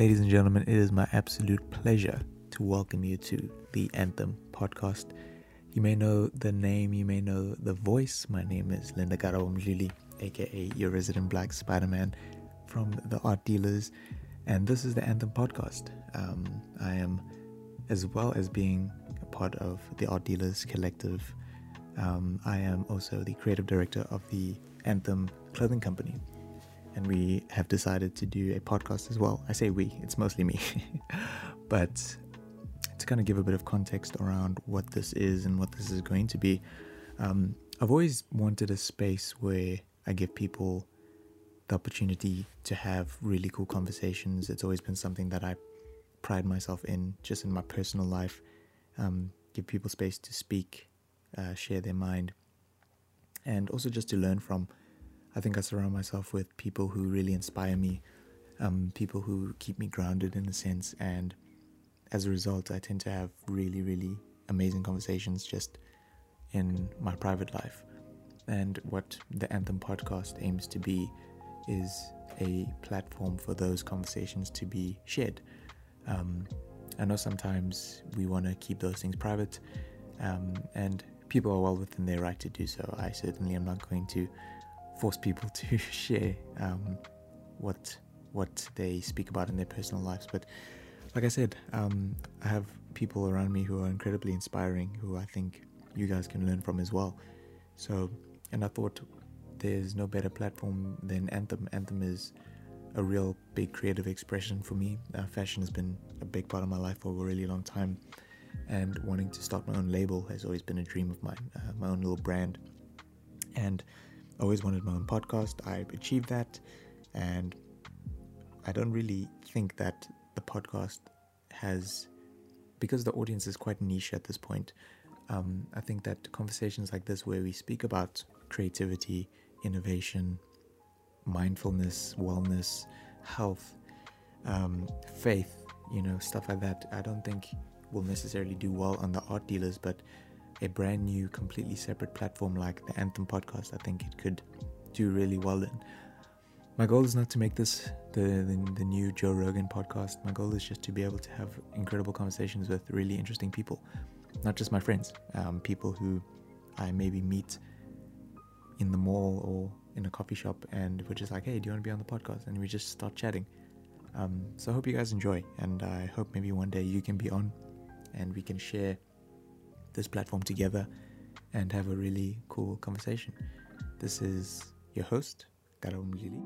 Ladies and gentlemen, it is my absolute pleasure to welcome you to the Anthem podcast. You may know the name, you may know the voice. My name is Linda Karabo Mdluli, aka your resident black Spider Man from the Art Dealers, and this is the Anthem podcast. Um, I am, as well as being a part of the Art Dealers collective, um, I am also the creative director of the Anthem clothing company and we have decided to do a podcast as well. I say we, it's mostly me. but to kind of give a bit of context around what this is and what this is going to be, um, I've always wanted a space where I give people the opportunity to have really cool conversations. It's always been something that I pride myself in, just in my personal life. Um, give people space to speak, uh, share their mind, and also just to learn from I think I surround myself with people who really inspire me, um, people who keep me grounded in a sense, and as a result, I tend to have really, really amazing conversations just in my private life. And what the Anthem podcast aims to be is a platform for those conversations to be shared. Um, I know sometimes we want to keep those things private, um, and people are well within their right to do so. I certainly am not going to force people to share um, what what they speak about in their personal lives. But like I said, um, I have people around me who are incredibly inspiring, who I think you guys can learn from as well. So, and I thought there's no better platform than Anthem. Anthem is a real big creative expression for me. Uh, fashion has been a big part of my life for a really long time, and wanting to start my own label has always been a dream of mine, uh, my own little brand. And always wanted my own podcast. I've achieved that, and I don't really think that the podcast has, because the audience is quite niche at this point. Um, I think that conversations like this, where we speak about creativity, innovation, mindfulness, wellness, health, um, faith, you know, stuff like that, I don't think will necessarily do well on the art dealers, but a brand new, completely separate platform like the Anthem podcast, I think it could do really well in. My goal is not to make this the, the, the new Joe Rogan podcast. My goal is just to be able to have incredible conversations with really interesting people, not just my friends, um, people who I maybe meet in the mall or in a coffee shop, and we're just like, hey, do you want to be on the podcast? And we just start chatting. Um, so I hope you guys enjoy, and I hope maybe one day you can be on, and we can share this platform together and have a really cool conversation. This is your host, Karabo Mdluli.